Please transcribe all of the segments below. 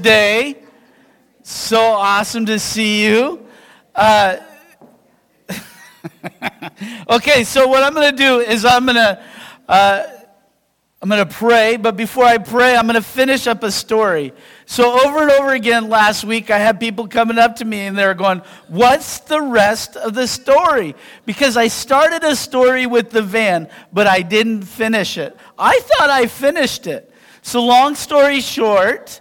Day. So awesome to see you. Uh, okay, so what I'm going to do is I'm going to uh, I'm going to pray, but before I pray, I'm going to finish up a story. So over and over again last week, I had people coming up to me and they were going, "What's the rest of the story?" Because I started a story with the van, but I didn't finish it. I thought I finished it. So long story short.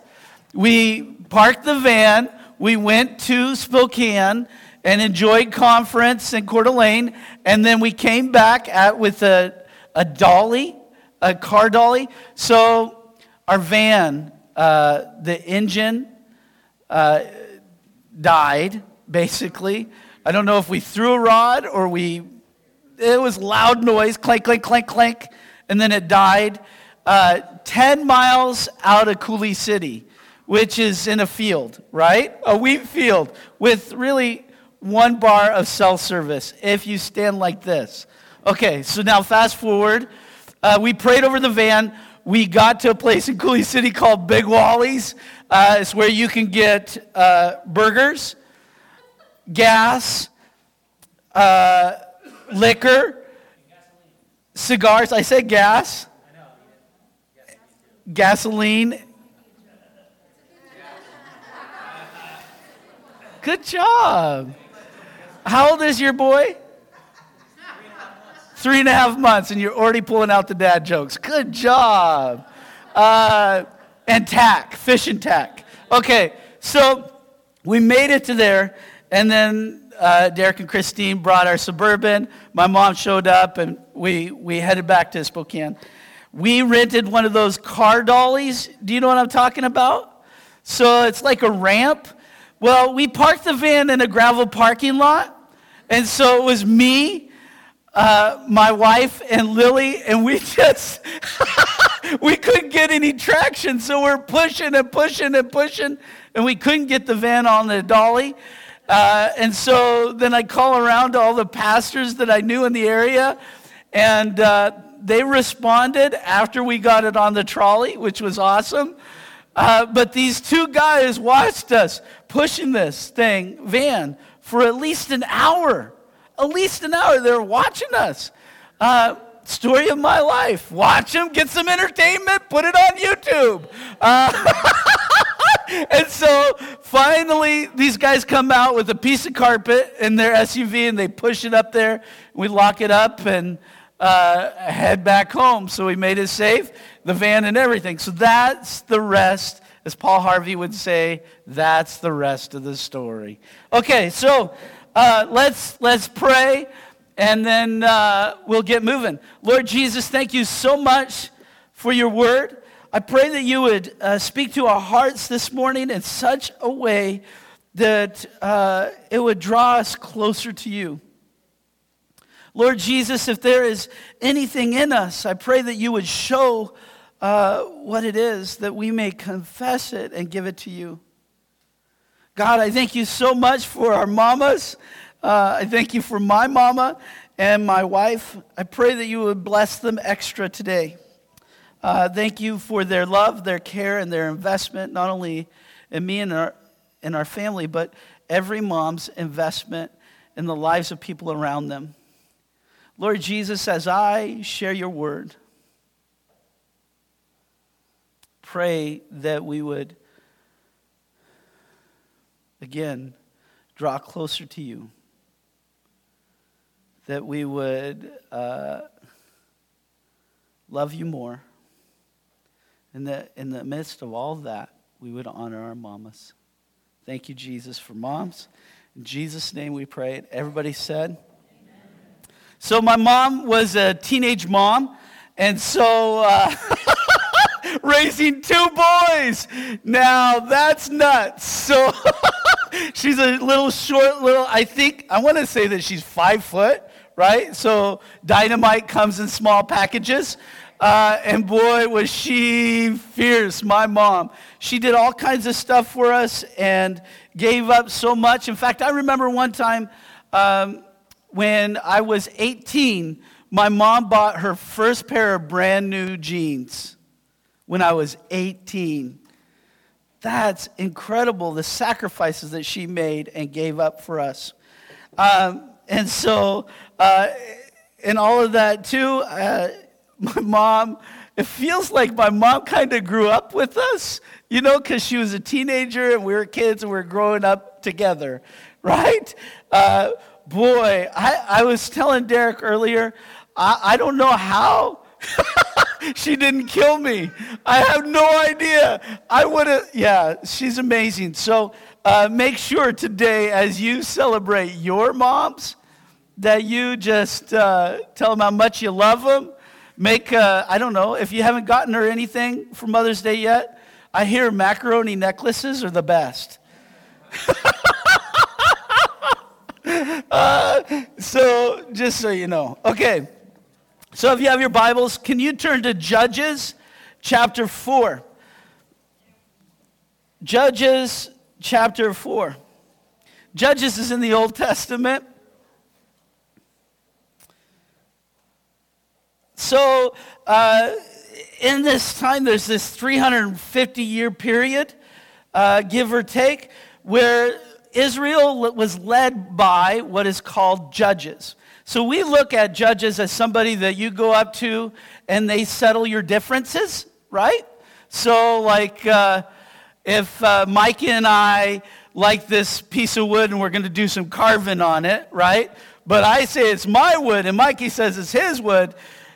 We parked the van, we went to Spokane and enjoyed conference in Coeur d'Alene, and then we came back at, with a, a dolly, a car dolly. So our van, uh, the engine uh, died, basically. I don't know if we threw a rod or we, it was loud noise, clank, clank, clank, clank, and then it died. Uh, 10 miles out of Coulee City which is in a field, right? A wheat field with really one bar of cell service if you stand like this. Okay, so now fast forward. Uh, we prayed over the van. We got to a place in Coulee City called Big Wally's. Uh, it's where you can get uh, burgers, gas, uh, liquor, cigars. I said gas. Gasoline Good job. How old is your boy? Three and a half months, and you're already pulling out the dad jokes. Good job. Uh, and tack, fish and tack. Okay, so we made it to there, and then uh, Derek and Christine brought our suburban. My mom showed up, and we, we headed back to Spokane. We rented one of those car dollies. Do you know what I'm talking about? So it's like a ramp well, we parked the van in a gravel parking lot. And so it was me, uh, my wife, and Lily, and we just, we couldn't get any traction. So we're pushing and pushing and pushing, and we couldn't get the van on the dolly. Uh, and so then I call around to all the pastors that I knew in the area, and uh, they responded after we got it on the trolley, which was awesome. Uh, but these two guys watched us pushing this thing, van, for at least an hour. At least an hour. They're watching us. Uh, story of my life. Watch them, get some entertainment, put it on YouTube. Uh, and so finally, these guys come out with a piece of carpet in their SUV and they push it up there. We lock it up and uh, head back home. So we made it safe, the van and everything. So that's the rest. As Paul Harvey would say, that's the rest of the story. Okay, so uh, let's let's pray, and then uh, we'll get moving. Lord Jesus, thank you so much for your word. I pray that you would uh, speak to our hearts this morning in such a way that uh, it would draw us closer to you. Lord Jesus, if there is anything in us, I pray that you would show uh, what it is, that we may confess it and give it to you. God, I thank you so much for our mamas. Uh, I thank you for my mama and my wife. I pray that you would bless them extra today. Uh, thank you for their love, their care, and their investment, not only in me and our, in our family, but every mom's investment in the lives of people around them. Lord Jesus, as I share your word, pray that we would, again, draw closer to you, that we would uh, love you more, and that in the midst of all that, we would honor our mamas. Thank you, Jesus, for moms. In Jesus' name we pray. Everybody said, so my mom was a teenage mom, and so uh, raising two boys. Now that's nuts. So she's a little short, little. I think I want to say that she's five foot, right? So dynamite comes in small packages. Uh, and boy, was she fierce, my mom. She did all kinds of stuff for us and gave up so much. In fact, I remember one time um, when I was 18, my mom bought her first pair of brand new jeans when I was 18. That's incredible, the sacrifices that she made and gave up for us. Um, and so, uh, in all of that, too, uh, my mom, it feels like my mom kind of grew up with us, you know, because she was a teenager and we were kids and we were growing up together, right? Uh, boy, I, I was telling Derek earlier, I, I don't know how she didn't kill me. I have no idea. I would have, yeah, she's amazing. So uh, make sure today, as you celebrate your moms, that you just uh, tell them how much you love them. Make, uh, I don't know, if you haven't gotten her anything for Mother's Day yet, I hear macaroni necklaces are the best. Uh, so, just so you know. Okay. So if you have your Bibles, can you turn to Judges chapter 4? Judges chapter 4. Judges is in the Old Testament. So, uh, in this time, there's this 350 year period, uh, give or take, where Israel was led by what is called judges. So we look at judges as somebody that you go up to and they settle your differences, right? So, like, uh, if uh, Mikey and I like this piece of wood and we're going to do some carving on it, right? But I say it's my wood and Mikey says it's his wood,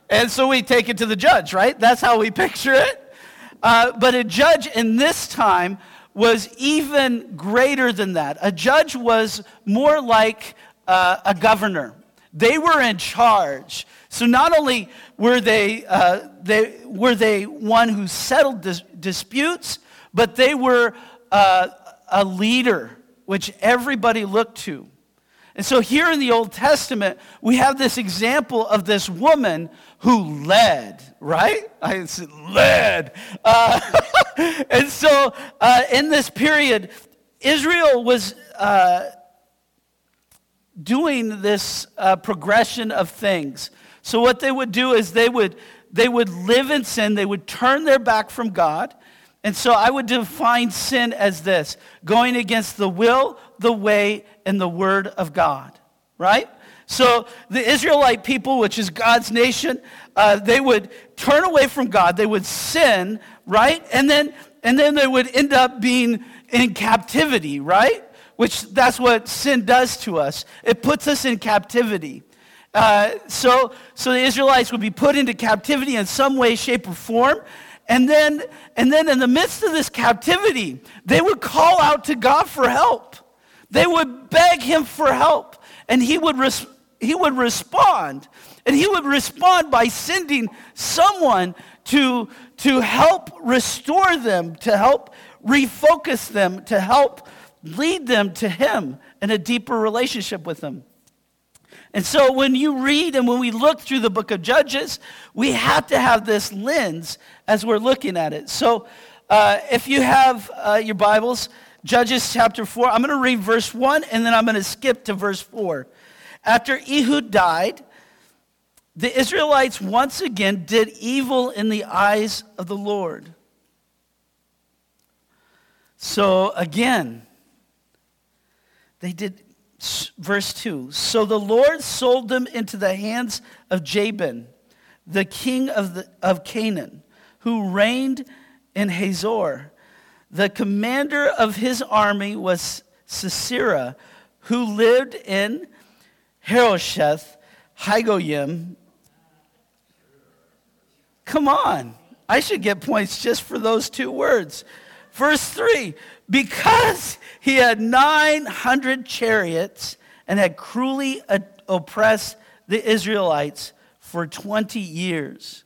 and so we take it to the judge, right? That's how we picture it. Uh, but a judge in this time was even greater than that. A judge was more like uh, a governor. They were in charge. So not only were they, uh, they, were they one who settled dis- disputes, but they were uh, a leader which everybody looked to. And so here in the Old Testament, we have this example of this woman who led, right? I said led. Uh, and so uh, in this period, Israel was uh, doing this uh, progression of things. So what they would do is they would they would live in sin, they would turn their back from God. And so I would define sin as this going against the will, the way, and the word of God, right? So the Israelite people, which is God's nation, uh, they would turn away from God, they would sin, right? And then, and then they would end up being in captivity, right? Which that's what sin does to us. It puts us in captivity. Uh, so, so the Israelites would be put into captivity in some way, shape, or form. And then, and then in the midst of this captivity, they would call out to God for help. They would beg him for help. And he would, res- he would respond. And he would respond by sending someone to, to help restore them, to help refocus them, to help lead them to Him in a deeper relationship with Him. And so when you read and when we look through the book of Judges, we have to have this lens as we're looking at it. So uh, if you have uh, your Bibles, Judges chapter 4, I'm going to read verse 1 and then I'm going to skip to verse 4. After Ehud died, the Israelites once again did evil in the eyes of the Lord. So again, they did, verse 2. So the Lord sold them into the hands of Jabin, the king of, the, of Canaan, who reigned in Hazor. The commander of his army was Sisera, who lived in Harosheth, Hagoyim. Come on. I should get points just for those two words. Verse 3 because he had 900 chariots and had cruelly oppressed the Israelites for 20 years.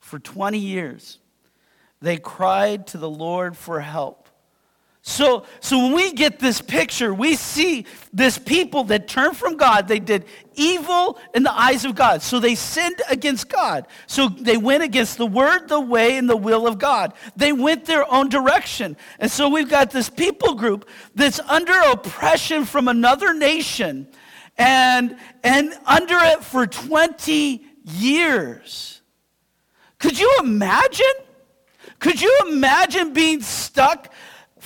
For 20 years, they cried to the Lord for help. So, so when we get this picture, we see this people that turned from God. They did evil in the eyes of God. So they sinned against God. So they went against the word, the way, and the will of God. They went their own direction. And so we've got this people group that's under oppression from another nation and, and under it for 20 years. Could you imagine? Could you imagine being stuck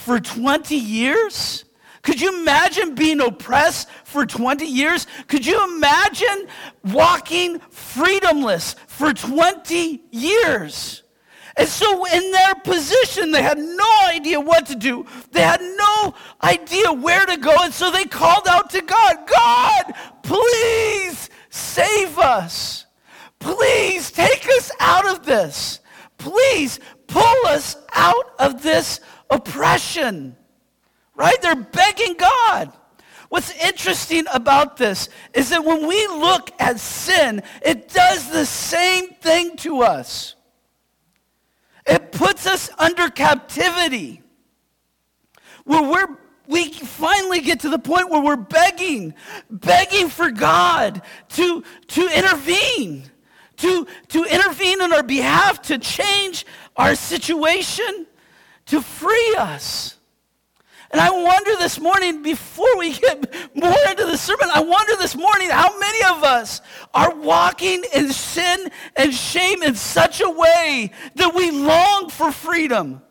for 20 years? Could you imagine being oppressed for 20 years? Could you imagine walking freedomless for 20 years? And so, in their position, they had no idea what to do. They had no idea where to go. And so they called out to God God, please save us. Please take us out of this. Please pull us out of this oppression right? They're begging God. What's interesting about this is that when we look at sin, it does the same thing to us. It puts us under captivity. Where we're we finally get to the point where we're begging, begging for God to, to intervene, to, to intervene on our behalf, to change our situation, to free us. And I wonder this morning, before we get more into the sermon, I wonder this morning how many of us are walking in sin and shame in such a way that we long for freedom,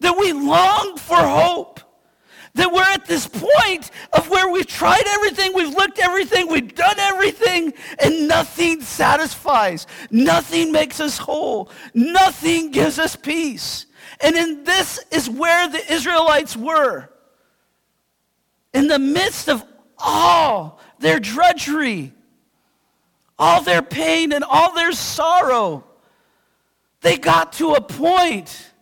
that we long for hope, that we're at this point of where we've tried everything, we've looked everything, we've done everything, and nothing satisfies. Nothing makes us whole. Nothing gives us peace. And in this is where the Israelites were in the midst of all their drudgery, all their pain, and all their sorrow, they got to a point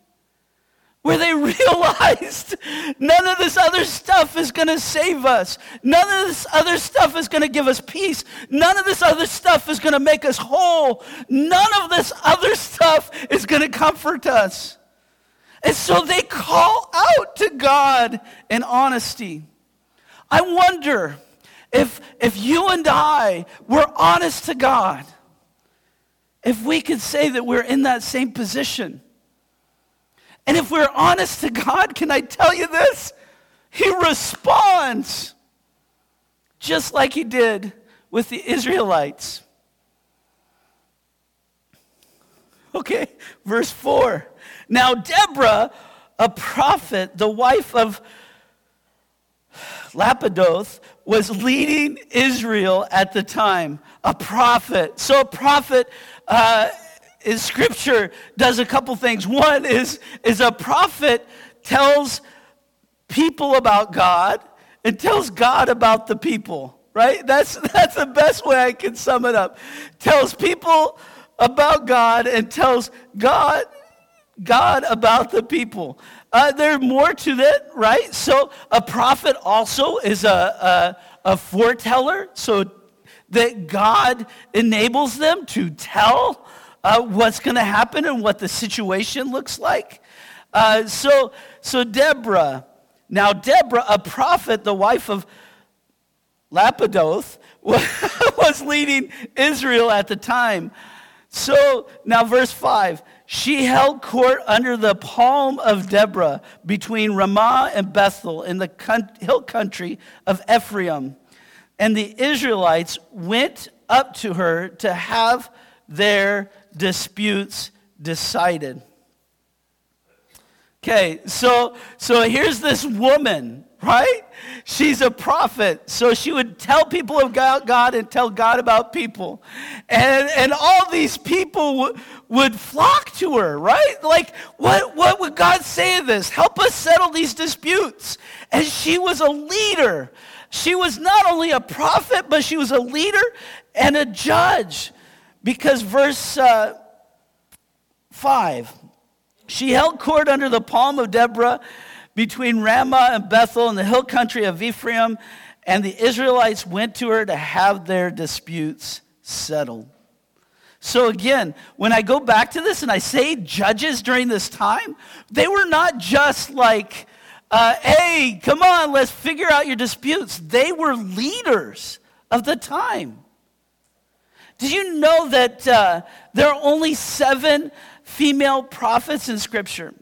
where they realized none of this other stuff is going to save us. None of this other stuff is going to give us peace. None of this other stuff is going to make us whole. None of this other stuff is going to comfort us. And so they call out to God in honesty. I wonder if, if you and I were honest to God, if we could say that we're in that same position. And if we're honest to God, can I tell you this? He responds just like he did with the Israelites. Okay, verse 4. Now, Deborah, a prophet, the wife of Lapidoth was leading Israel at the time, a prophet. So, a prophet uh, in scripture does a couple things. One is, is a prophet tells people about God and tells God about the people, right? That's, that's the best way I can sum it up. Tells people about God and tells God God about the people. Uh, there's more to that, right? So a prophet also is a, a, a foreteller, so that God enables them to tell uh, what's going to happen and what the situation looks like. Uh, so, so Deborah, now Deborah, a prophet, the wife of Lapidoth, was leading Israel at the time. So now, verse 5 she held court under the palm of Deborah between Ramah and Bethel in the hill country of Ephraim. And the Israelites went up to her to have their disputes decided. Okay, so so here's this woman right? She's a prophet. So she would tell people about God and tell God about people. And, and all these people w- would flock to her, right? Like, what, what would God say this? Help us settle these disputes. And she was a leader. She was not only a prophet, but she was a leader and a judge. Because verse uh, 5 she held court under the palm of Deborah between Ramah and Bethel in the hill country of Ephraim, and the Israelites went to her to have their disputes settled. So, again, when I go back to this and I say judges during this time, they were not just like, uh, hey, come on, let's figure out your disputes. They were leaders of the time. Did you know that uh, there are only seven female prophets in Scripture?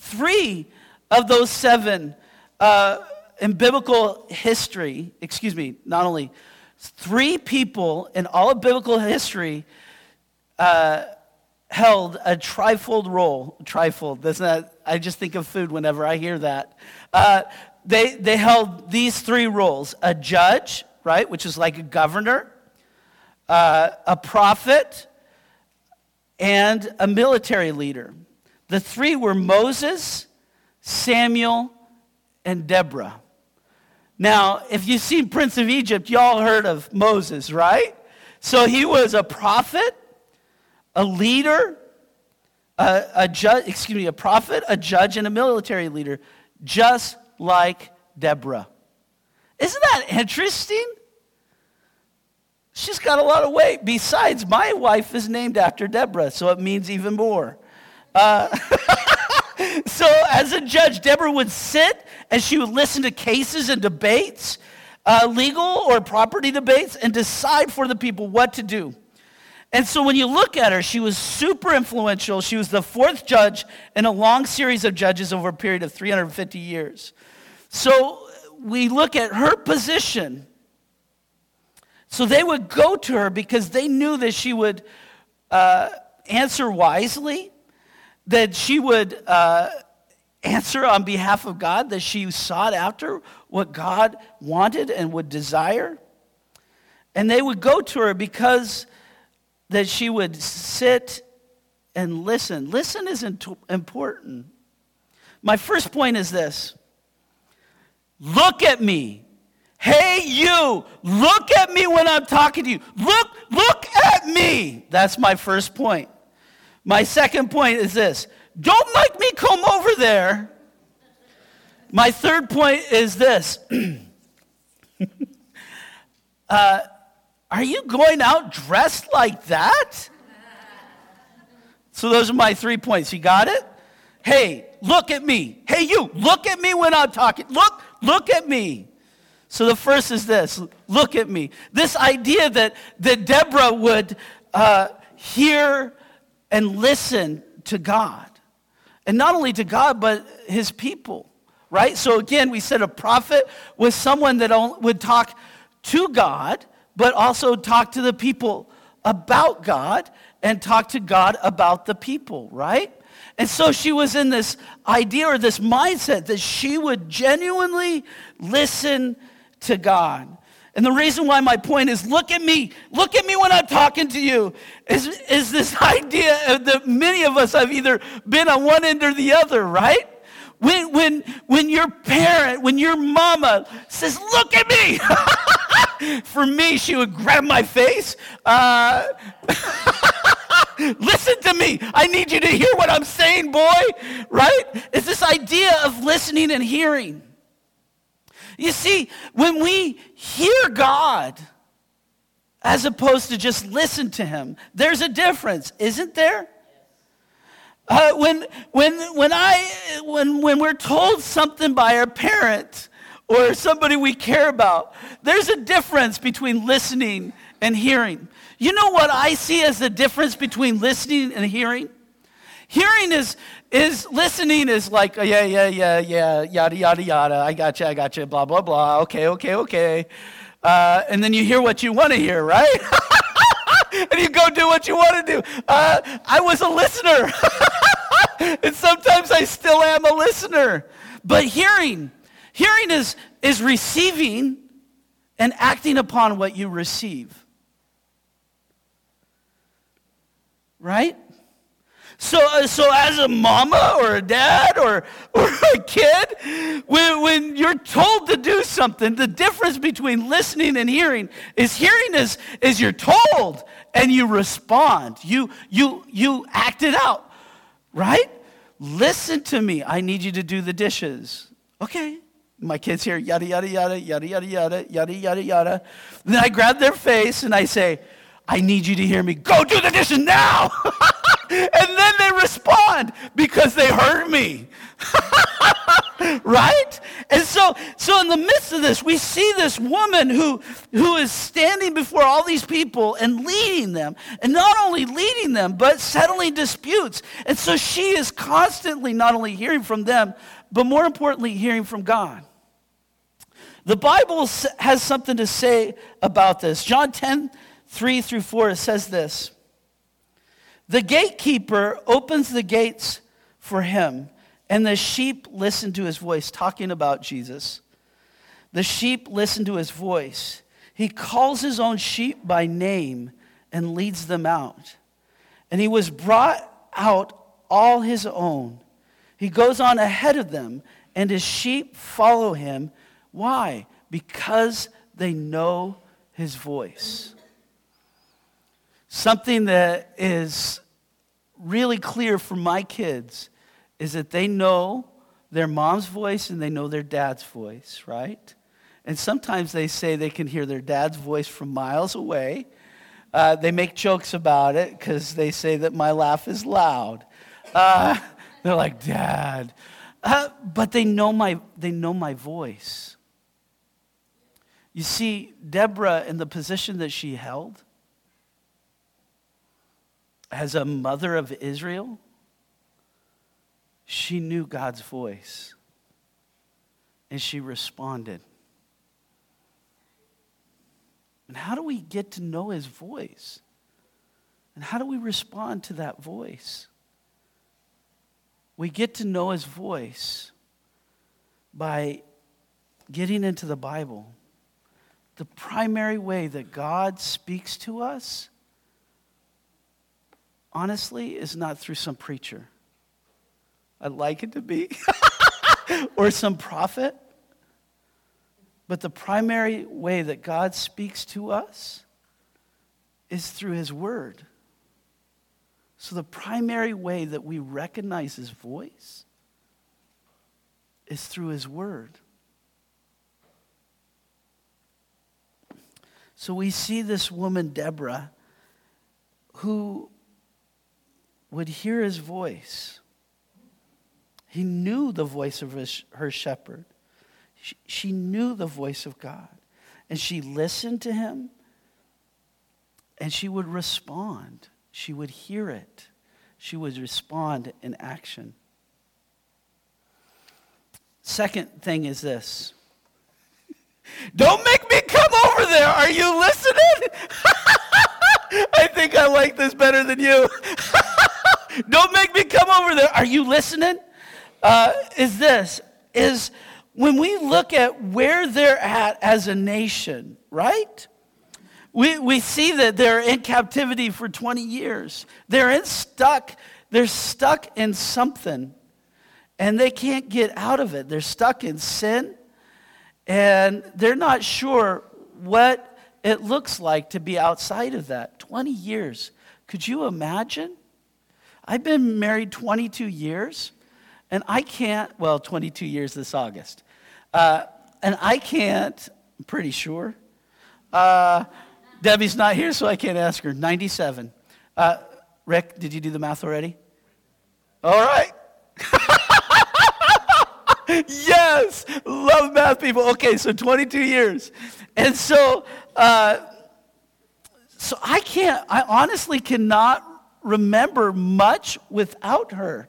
Three of those seven uh, in biblical history, excuse me, not only three people in all of biblical history uh, held a trifold role. Trifold, doesn't I just think of food whenever I hear that. Uh, they, they held these three roles a judge, right, which is like a governor, uh, a prophet, and a military leader. The three were Moses, Samuel, and Deborah. Now, if you've seen Prince of Egypt, y'all heard of Moses, right? So he was a prophet, a leader, a, a judge, excuse me, a prophet, a judge, and a military leader, just like Deborah. Isn't that interesting? She's got a lot of weight. Besides, my wife is named after Deborah, so it means even more. Uh, so, as a judge, Deborah would sit and she would listen to cases and debates, uh, legal or property debates, and decide for the people what to do. And so, when you look at her, she was super influential. She was the fourth judge in a long series of judges over a period of 350 years. So, we look at her position so they would go to her because they knew that she would uh, answer wisely, that she would uh, answer on behalf of God, that she sought after what God wanted and would desire. And they would go to her because that she would sit and listen. Listen is important. My first point is this look at me. Hey, you, look at me when I'm talking to you. Look, look at me. That's my first point. My second point is this don't make me come over there. My third point is this uh, Are you going out dressed like that? So, those are my three points. You got it? Hey, look at me. Hey, you, look at me when I'm talking. Look, look at me. So the first is this look at me. This idea that, that Deborah would uh, hear and listen to God. And not only to God, but his people, right? So again, we said a prophet was someone that would talk to God, but also talk to the people about God and talk to God about the people, right? And so she was in this idea or this mindset that she would genuinely listen to God. And the reason why my point is look at me, look at me when I'm talking to you, is, is this idea that many of us have either been on one end or the other, right? When, when, when your parent, when your mama says, look at me, for me, she would grab my face. Uh, listen to me. I need you to hear what I'm saying, boy, right? It's this idea of listening and hearing. You see, when we hear God, as opposed to just listen to him, there's a difference, isn't there? Uh, when, when, when, I, when, when we're told something by our parent or somebody we care about, there's a difference between listening and hearing. You know what I see as the difference between listening and hearing? Hearing is, is listening is like, yeah, yeah, yeah, yeah, yada, yada, yada. I got you, I got you, blah, blah, blah. Okay, okay, okay. Uh, and then you hear what you want to hear, right? and you go do what you want to do. Uh, I was a listener. and sometimes I still am a listener. But hearing, hearing is, is receiving and acting upon what you receive. Right? So, uh, so as a mama or a dad or, or a kid, when, when you're told to do something, the difference between listening and hearing is hearing is, is you're told and you respond. You, you, you act it out, right? Listen to me. I need you to do the dishes. Okay. My kids hear yada, yada, yada, yada, yada, yada, yada, yada, yada. Then I grab their face and I say, I need you to hear me. Go do the dishes now. and then they respond because they heard me. right? And so, so in the midst of this, we see this woman who, who is standing before all these people and leading them. And not only leading them, but settling disputes. And so she is constantly not only hearing from them, but more importantly, hearing from God. The Bible has something to say about this. John 10 3 through 4, it says this The gatekeeper opens the gates for him, and the sheep listen to his voice, talking about Jesus. The sheep listen to his voice. He calls his own sheep by name and leads them out. And he was brought out all his own. He goes on ahead of them, and his sheep follow him. Why? Because they know his voice. Something that is really clear for my kids is that they know their mom's voice and they know their dad's voice, right? And sometimes they say they can hear their dad's voice from miles away. Uh, they make jokes about it because they say that my laugh is loud. Uh, they're like, Dad. Uh, but they know, my, they know my voice. You see, Deborah, in the position that she held, as a mother of Israel, she knew God's voice and she responded. And how do we get to know his voice? And how do we respond to that voice? We get to know his voice by getting into the Bible. The primary way that God speaks to us honestly, is not through some preacher. I'd like it to be, or some prophet. But the primary way that God speaks to us is through His Word. So, the primary way that we recognize His voice is through His Word. So, we see this woman, Deborah, who would hear his voice. He knew the voice of his, her shepherd. She, she knew the voice of God. And she listened to him and she would respond. She would hear it. She would respond in action. Second thing is this don't make me come over there. Are you listening? I think I like this better than you. Don't make me come over there. Are you listening? Uh, is this, is when we look at where they're at as a nation, right? We, we see that they're in captivity for 20 years. They're in stuck, they're stuck in something and they can't get out of it. They're stuck in sin and they're not sure what it looks like to be outside of that. 20 years. Could you imagine? I've been married 22 years, and I can't, well, 22 years this August. Uh, and I can't, I'm pretty sure. Uh, Debbie's not here, so I can't ask her. 97. Uh, Rick, did you do the math already? All right. yes, love math people. Okay, so 22 years. And so, uh, so I can't, I honestly cannot remember much without her.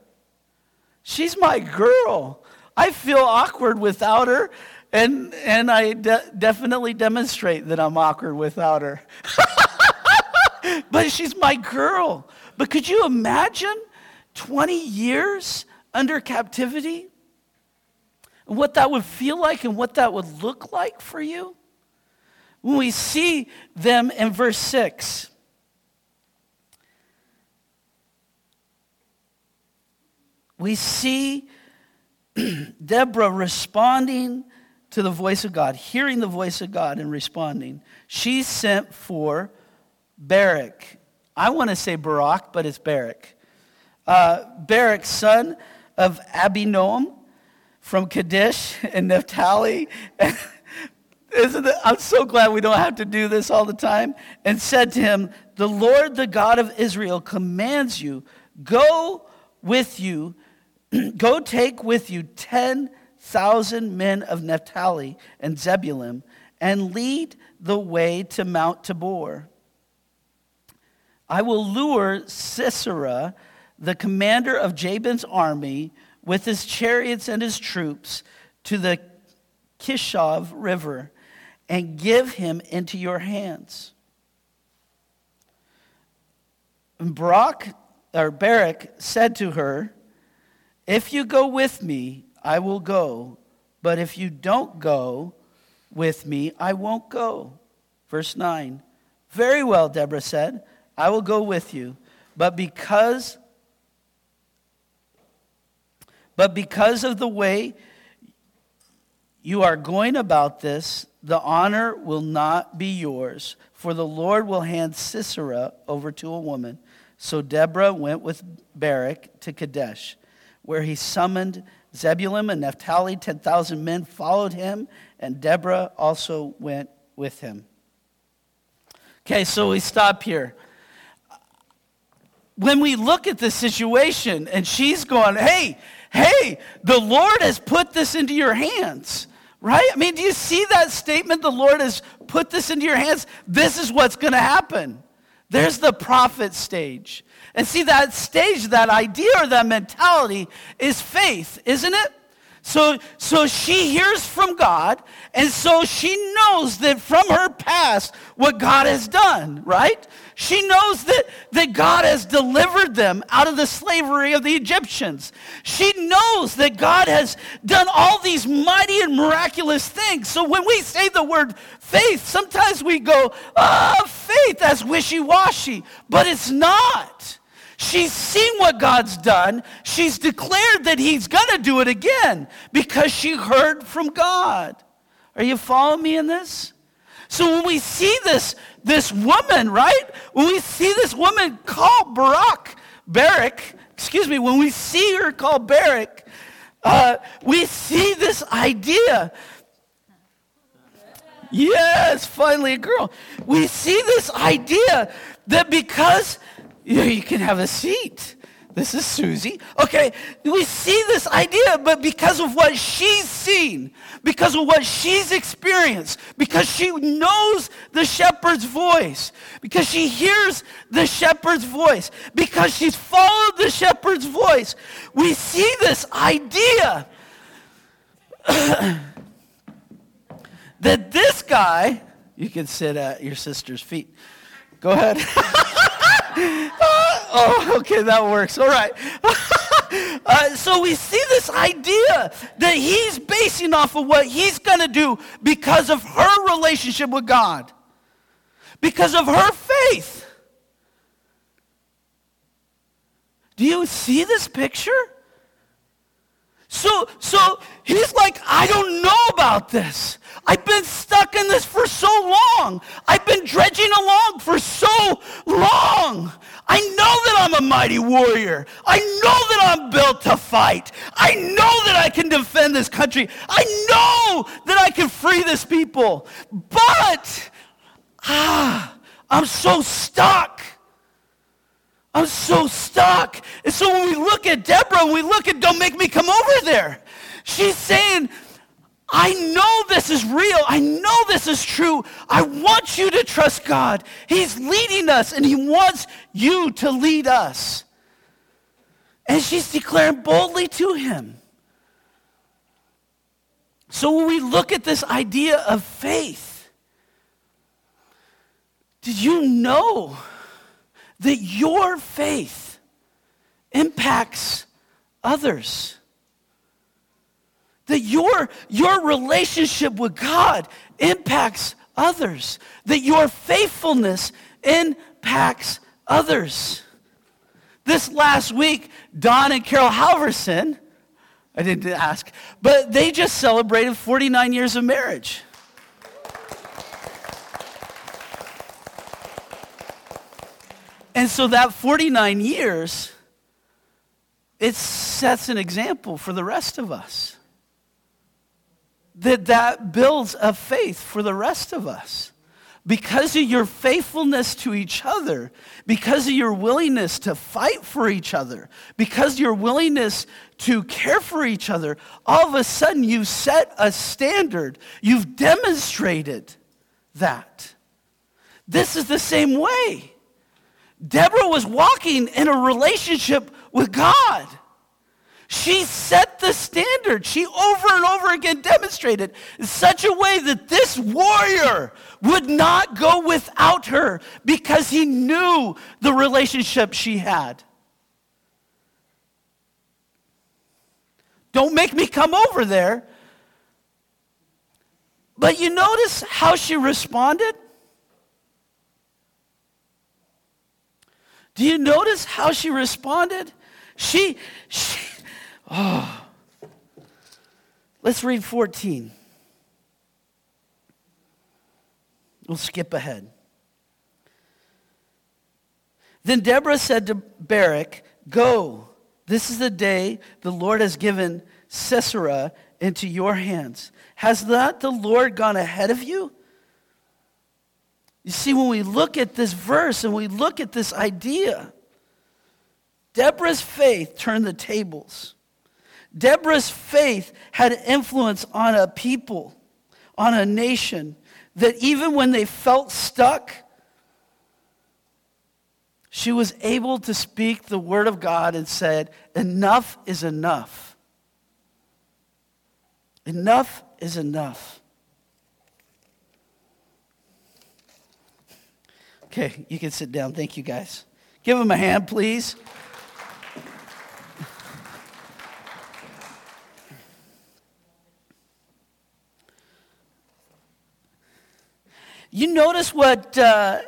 She's my girl. I feel awkward without her, and, and I de- definitely demonstrate that I'm awkward without her. but she's my girl. But could you imagine 20 years under captivity? And what that would feel like and what that would look like for you? When we see them in verse 6, we see Deborah responding to the voice of God, hearing the voice of God and responding. She sent for Barak. I want to say Barak, but it's Barak. Uh, Barak, son of Abinoam from Kadesh and Naphtali. Isn't it? I'm so glad we don't have to do this all the time. And said to him, The Lord, the God of Israel, commands you, go with you Go take with you 10,000 men of Naphtali and Zebulun and lead the way to Mount Tabor. I will lure Sisera, the commander of Jabin's army, with his chariots and his troops to the Kishon River and give him into your hands. And Barak or Barak said to her, If you go with me, I will go, but if you don't go with me, I won't go. Verse 9. Very well, Deborah said, I will go with you, but because but because of the way you are going about this, the honor will not be yours, for the Lord will hand Sisera over to a woman. So Deborah went with Barak to Kadesh, where he summoned Zebulun and Naphtali. 10,000 men followed him, and Deborah also went with him. Okay, so we stop here. When we look at the situation and she's going, hey, hey, the Lord has put this into your hands, right? I mean, do you see that statement? The Lord has put this into your hands. This is what's going to happen. There's the prophet stage. And see, that stage, that idea or that mentality is faith, isn't it? So, so she hears from God, and so she knows that from her past what God has done, right? She knows that, that God has delivered them out of the slavery of the Egyptians. She knows that God has done all these mighty and miraculous things. So when we say the word faith, sometimes we go, ah, faith, that's wishy washy, but it's not. She's seen what God's done. She's declared that He's going to do it again because she heard from God. Are you following me in this? So when we see this, this woman, right? When we see this woman called Barak, Barak, excuse me, when we see her called Barak, uh, we see this idea. Yes, finally a girl. We see this idea that because you can have a seat. This is Susie. Okay, we see this idea, but because of what she's seen, because of what she's experienced, because she knows the shepherd's voice, because she hears the shepherd's voice, because she's followed the shepherd's voice, we see this idea that this guy, you can sit at your sister's feet. Go ahead. oh, okay, that works. All right. uh, so we see this idea that he's basing off of what he's going to do because of her relationship with God, because of her faith. Do you see this picture? So, so he's like, I don't know about this. I've been stuck in this for so long. I've been dredging along for so long. I know that I'm a mighty warrior. I know that I'm built to fight. I know that I can defend this country. I know that I can free this people. But, ah, I'm so stuck. I'm so stuck. And so when we look at Deborah we look at don't make me come over there, she's saying, I know this is real. I know this is true. I want you to trust God. He's leading us and he wants you to lead us. And she's declaring boldly to him. So when we look at this idea of faith, did you know? That your faith impacts others. That your, your relationship with God impacts others. That your faithfulness impacts others. This last week, Don and Carol Halverson, I didn't ask, but they just celebrated 49 years of marriage. And so that 49 years, it sets an example for the rest of us. That that builds a faith for the rest of us. Because of your faithfulness to each other, because of your willingness to fight for each other, because your willingness to care for each other, all of a sudden you've set a standard. You've demonstrated that. This is the same way. Deborah was walking in a relationship with God. She set the standard. She over and over again demonstrated in such a way that this warrior would not go without her because he knew the relationship she had. Don't make me come over there. But you notice how she responded? Do you notice how she responded? She, she oh. Let's read 14. We'll skip ahead. Then Deborah said to Barak, Go, this is the day the Lord has given Sisera into your hands. Has not the Lord gone ahead of you? You see, when we look at this verse and we look at this idea, Deborah's faith turned the tables. Deborah's faith had influence on a people, on a nation, that even when they felt stuck, she was able to speak the word of God and said, Enough is enough. Enough is enough. Okay, you can sit down. Thank you, guys. Give them a hand, please. You notice what uh,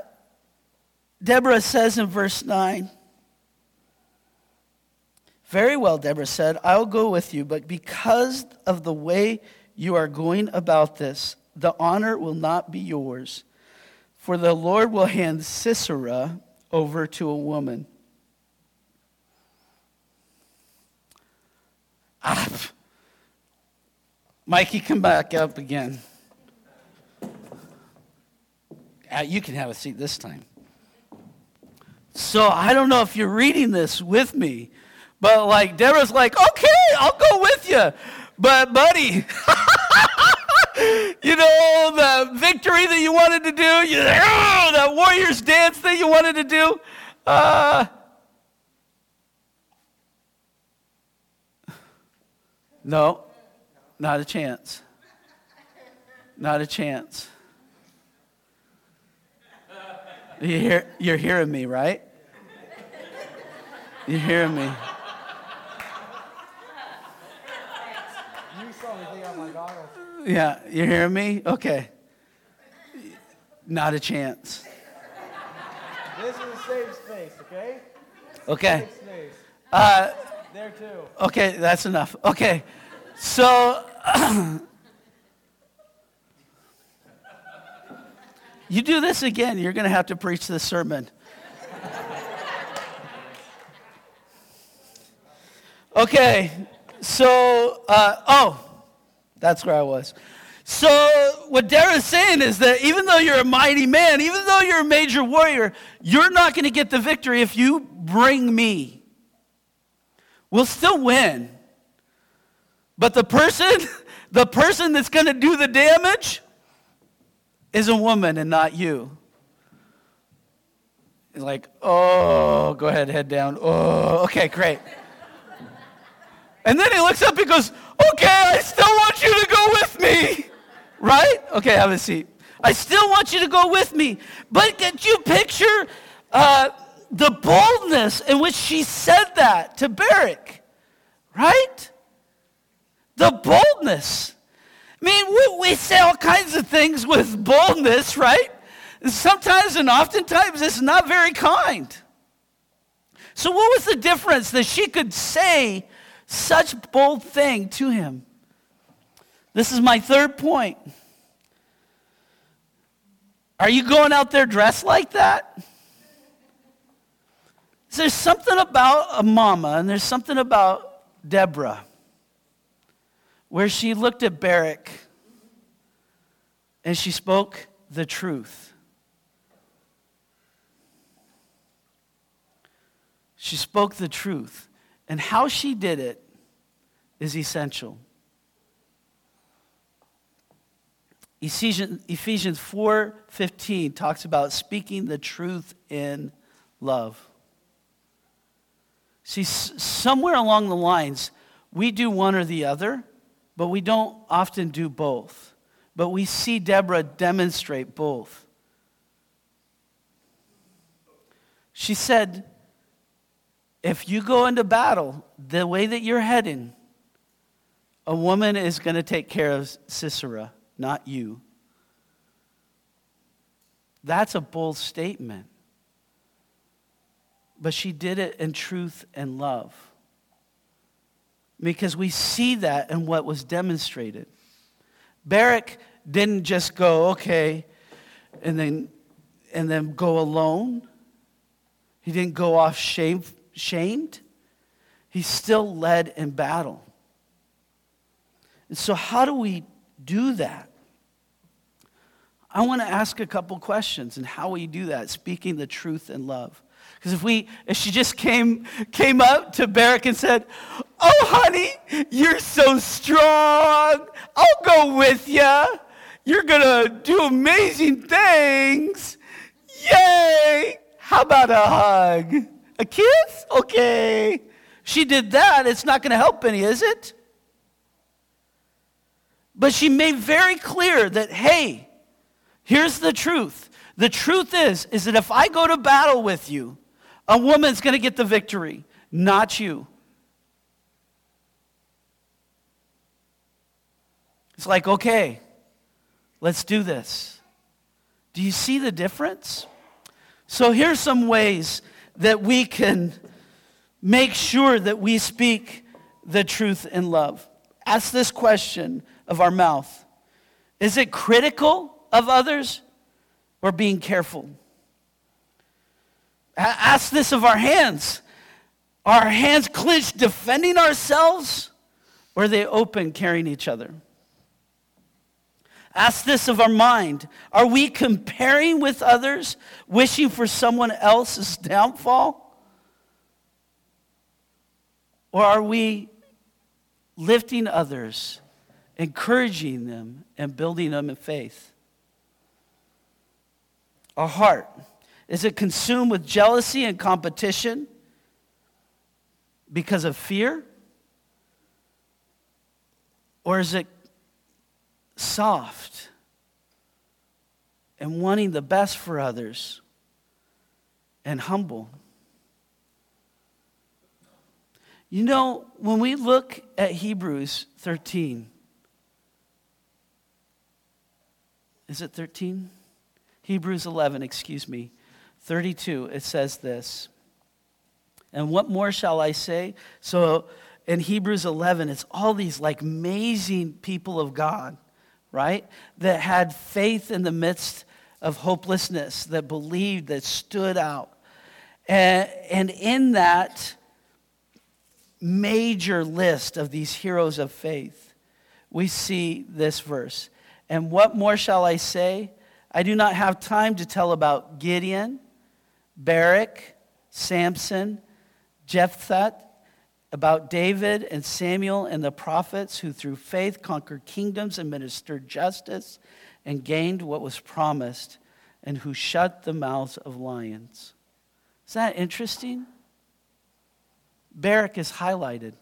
Deborah says in verse 9. Very well, Deborah said, I'll go with you, but because of the way you are going about this, the honor will not be yours. For the Lord will hand Sisera over to a woman. Ah. Mikey, come back up again. Uh, you can have a seat this time. So I don't know if you're reading this with me, but like Deborah's like, okay, I'll go with you. But buddy, you know, the victory that you wanted to do, you, oh, that Warriors dance that you wanted to do. Uh, no, not a chance. Not a chance. You hear, you're hearing me, right? You're hearing me. Yeah, you hear me? Okay. Not a chance. This is a safe space, okay? Okay. Safe space. Uh, there too. okay, that's enough. Okay. So, you do this again, you're going to have to preach this sermon. Okay, so, uh, oh, that's where I was. So, what Deborah's saying is that even though you're a mighty man, even though you're a major warrior, you're not going to get the victory if you bring me. We'll still win. But the person, the person that's going to do the damage is a woman and not you. It's like, oh, go ahead, head down. Oh, okay, great. And then he looks up and goes, Okay, I still want you to go with me. Right? Okay, have a seat. I still want you to go with me. But can you picture uh, the boldness in which she said that to Barak? Right? The boldness. I mean, we, we say all kinds of things with boldness, right? Sometimes and oftentimes it's not very kind. So, what was the difference that she could say such bold thing to him. This is my third point. Are you going out there dressed like that? There's something about a mama, and there's something about Deborah, where she looked at Barak and she spoke the truth. She spoke the truth. And how she did it is essential. Ephesians, Ephesians 4:15 talks about speaking the truth in love. See, somewhere along the lines, we do one or the other, but we don't often do both. But we see Deborah demonstrate both. She said, if you go into battle the way that you're heading, a woman is going to take care of Sisera, not you. That's a bold statement. But she did it in truth and love. Because we see that in what was demonstrated. Barak didn't just go, okay, and then, and then go alone. He didn't go off shame, shamed. He still led in battle. And so, how do we do that? I want to ask a couple questions and how we do that, speaking the truth in love. Because if we, if she just came, came up to Barak and said, Oh, honey, you're so strong. I'll go with you. You're to do amazing things. Yay. How about a hug? A kiss? Okay. She did that. It's not to help any, is it? But she made very clear that, hey, here's the truth. The truth is, is that if I go to battle with you, a woman's going to get the victory, not you. It's like, okay, let's do this. Do you see the difference? So here's some ways that we can make sure that we speak the truth in love. Ask this question of our mouth Is it critical of others or being careful? Ask this of our hands. Are our hands clenched defending ourselves or are they open carrying each other? Ask this of our mind. Are we comparing with others, wishing for someone else's downfall? Or are we lifting others encouraging them and building them in faith. Our heart, is it consumed with jealousy and competition because of fear? Or is it soft and wanting the best for others and humble? You know, when we look at Hebrews 13, Is it 13? Hebrews 11, excuse me. 32, it says this. And what more shall I say? So in Hebrews 11, it's all these like amazing people of God, right? That had faith in the midst of hopelessness, that believed, that stood out. And, and in that major list of these heroes of faith, we see this verse. And what more shall I say? I do not have time to tell about Gideon, Barak, Samson, Jephthah, about David and Samuel and the prophets who through faith conquered kingdoms, administered justice, and gained what was promised, and who shut the mouths of lions. Is that interesting? Barak is highlighted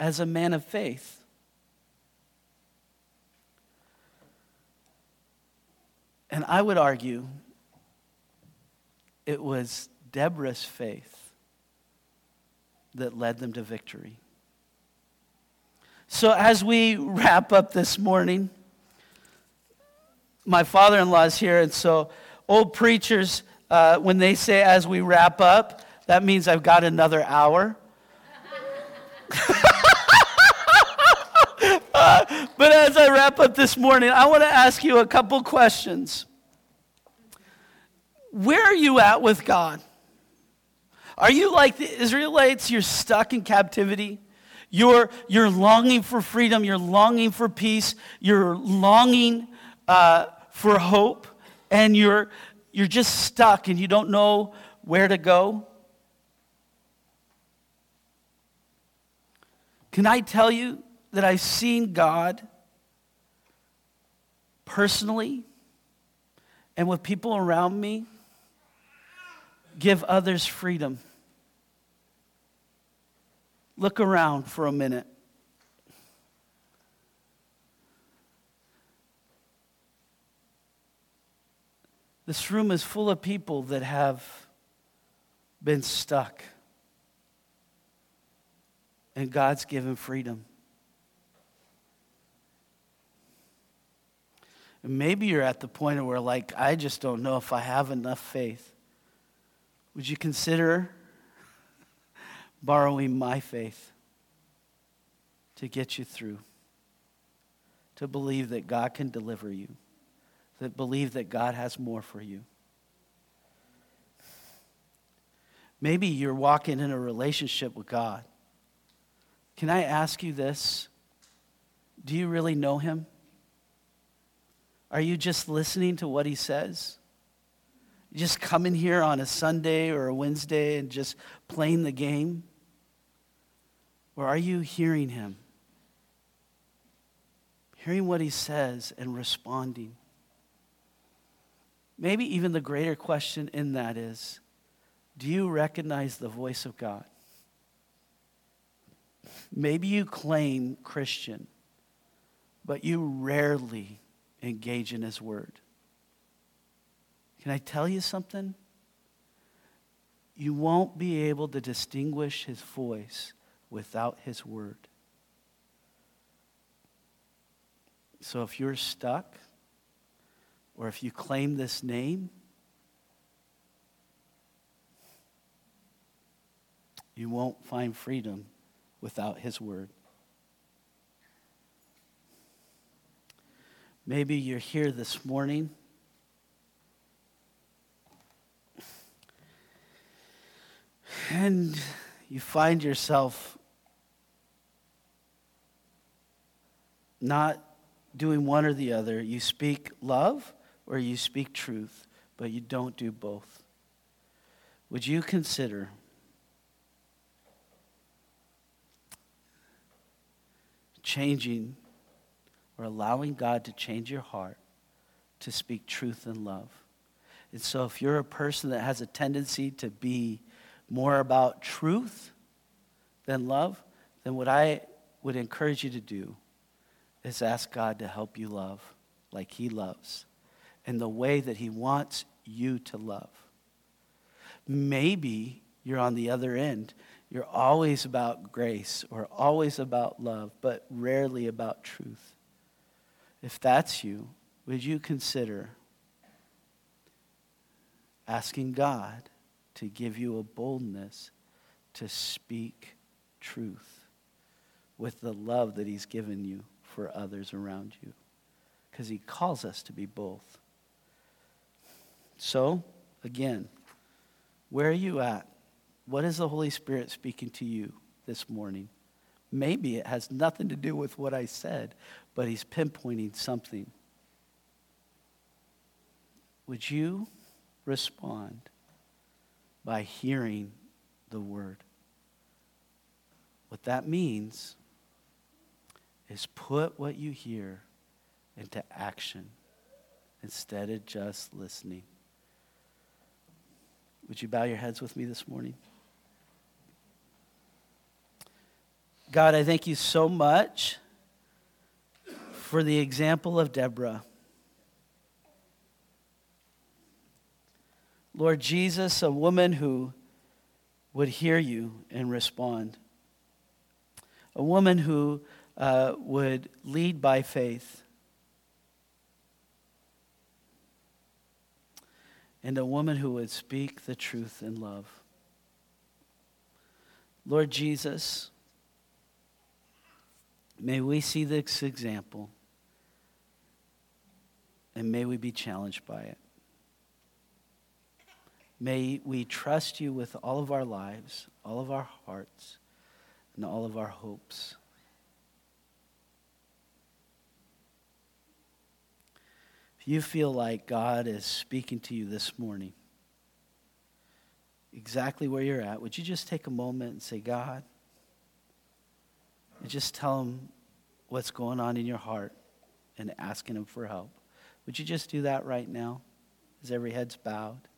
as a man of faith. And I would argue it was Deborah's faith that led them to victory. So, as we wrap up this morning, my father in law is here, and so old preachers, uh, when they say as we wrap up, that means I've got another hour. uh, but as I wrap up this morning, I want to ask you a couple questions. Where are you at with God? Are you like the Israelites? You're stuck in captivity. You're, you're longing for freedom. You're longing for peace. You're longing uh, for hope. And you're, you're just stuck and you don't know where to go. Can I tell you that I've seen God personally and with people around me give others freedom? Look around for a minute. This room is full of people that have been stuck. and God's given freedom. Maybe you're at the point where, like, I just don't know if I have enough faith. Would you consider borrowing my faith to get you through? To believe that God can deliver you, that believe that God has more for you. Maybe you're walking in a relationship with God. Can I ask you this? Do you really know Him? Are you just listening to what He says? You just coming here on a Sunday or a Wednesday and just playing the game? Or are you hearing Him? Hearing what He says and responding? Maybe even the greater question in that is do you recognize the voice of God? Maybe you claim Christian, but you rarely engage in His Word. Can I tell you something? You won't be able to distinguish His voice without His Word. So if you're stuck, or if you claim this name, You won't find freedom without His Word. Maybe you're here this morning. And you find yourself not doing one or the other. You speak love or you speak truth, but you don't do both. Would you consider? changing or allowing God to change your heart to speak truth and love. And so, if you're a person that has a tendency to be more about truth than love, then what I would encourage you to do is ask God to help you love like He loves in the way that He wants you to love. Maybe you're on the other end you're always about grace or always about love, but rarely about truth. If that's you, would you consider asking God to give you a boldness to speak truth with the love that He's given you for others around you? Because He calls us to be both. So, again, where are you at? What is the Holy Spirit speaking to you this morning? Maybe it has nothing to do with what I said, but He's pinpointing something. Would you respond by hearing the word? What that means is put what you hear into action instead of just listening. Would you bow your heads with me this morning? God, I thank you so much for the example of Deborah. Lord Jesus, a woman who would hear you and respond, a woman who uh, would lead by faith, and a woman who would speak the truth in love. Lord Jesus, May we see this example and may we be challenged by it. May we trust you with all of our lives, all of our hearts, and all of our hopes. If you feel like God is speaking to you this morning, exactly where you're at, would you just take a moment and say, God, and just tell him what's going on in your heart and asking him for help. Would you just do that right now as every head's bowed?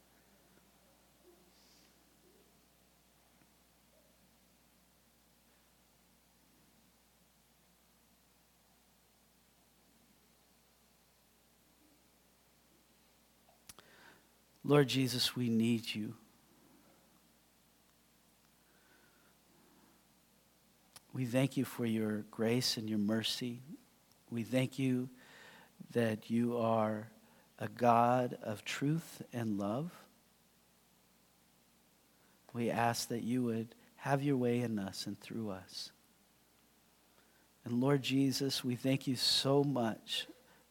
Lord Jesus, we need you. We thank you for your grace and your mercy. We thank you that you are a God of truth and love. We ask that you would have your way in us and through us. And Lord Jesus, we thank you so much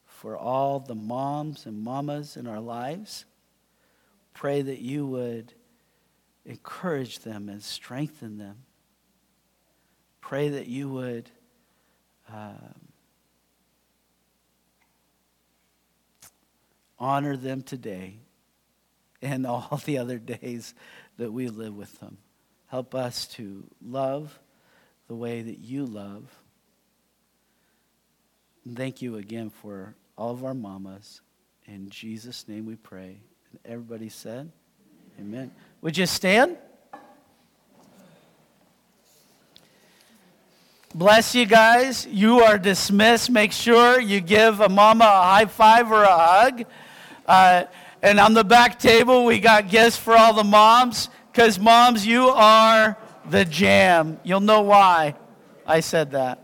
for all the moms and mamas in our lives. Pray that you would encourage them and strengthen them. Pray that you would um, honor them today and all the other days that we live with them. Help us to love the way that you love. And thank you again for all of our mamas. In Jesus' name we pray. And everybody said, Amen. Would you stand? Bless you guys. You are dismissed. Make sure you give a mama a high five or a hug. Uh, and on the back table, we got gifts for all the moms. Because, moms, you are the jam. You'll know why I said that.